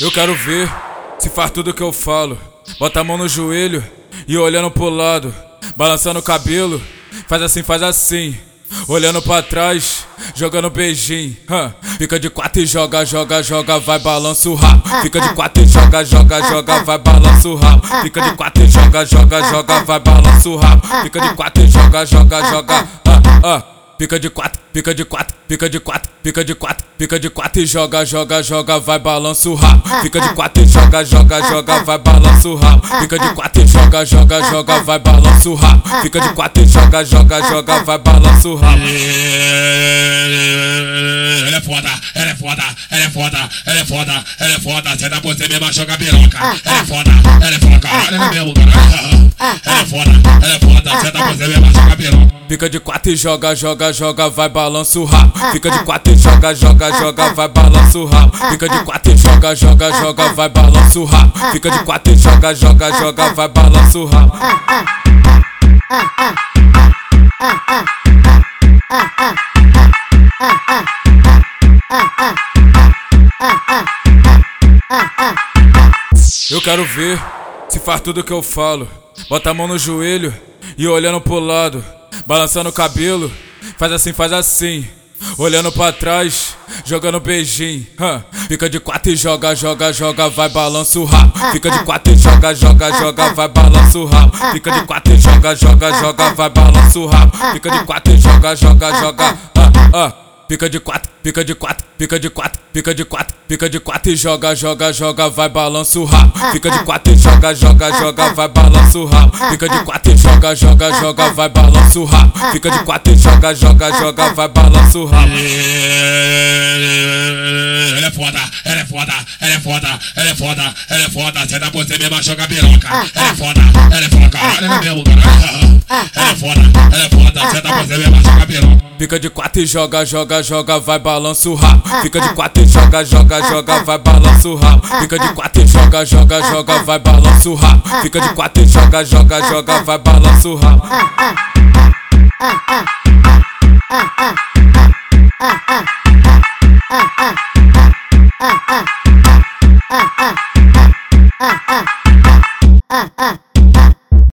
Eu quero ver se faz tudo que eu falo. Bota a mão no joelho e olhando pro lado, balançando o cabelo. Faz assim, faz assim. Olhando pra trás, jogando beijinho. Huh. Fica de quatro e joga, joga, joga, vai balança o rabo. Fica de quatro e joga, joga, joga, vai balança o rabo. Fica de quatro e joga, joga, joga, vai balança o rabo. Fica de quatro e joga, joga, joga. Ah, ah. Fica de quatro, fica de quatro, fica de quatro, fica de quatro, fica de quatro e joga, joga, joga, vai balança o rabo. Fica de quatro e joga, joga, joga, vai balança o rabo. Fica de quatro e joga, joga, joga, vai balança o rabo. Fica de quatro e joga, joga, joga, vai balança o rabo. Ela é foda, ela é foda, ela é foda, ela é foda, ela é foda. Cê dá você mesmo joga piroca. Ela é foda, ela é foda, caralho, ela é mesmo, caralho. Ela é foda, ela é foda, você joga piroca. Fica de quatro e joga, joga, joga, vai balança o rabo. Fica de quatro e joga, joga, joga, vai balança o rabo. Fica de quatro e joga, joga, joga, vai balança o rabo. Fica de quatro e joga, joga, joga, vai balança o rabo. Eu quero ver se faz tudo que eu falo. Bota a mão no joelho e olhando pro lado, balançando o cabelo. Faz assim, faz assim. Olhando pra trás, jogando beijinho. Huh. Fica de quatro e joga, joga, joga, vai balança o rabo. Fica de quatro e joga, joga, joga, vai balança o rabo. Fica de quatro e joga, joga, joga, vai balança o rabo. Fica de quatro e joga, joga, joga. Ah, ah. Fica de quatro, fica de quatro, fica de quatro, fica de quatro, fica de quatro e joga, joga, joga, vai balança o rabo. Fica de quatro e joga, joga, joga, vai balança o rabo. Fica de quatro e joga, joga, joga, vai balança o rabo. Fica de quatro e joga, joga, joga, vai balança o rabo. Ela é foda, ela é foda, ela é foda, ela é foda, ela é foda. Cê dá você mesmo joga piroca. Ela é foda, ela é foda, ela é mesmo, caralho. Ela é foda, ela é foda, cê dá você mesmo joga piroca. Fica de quatro e joga, joga, joga, vai balanço rápido. Ah, Fica de ah. quatro e joga, joga, ah, joga, vai balanço rápido. Fica de quatro e joga, joga, joga, vai balanço rápido. Fica de quatro e joga, joga, joga, vai balanço rápido.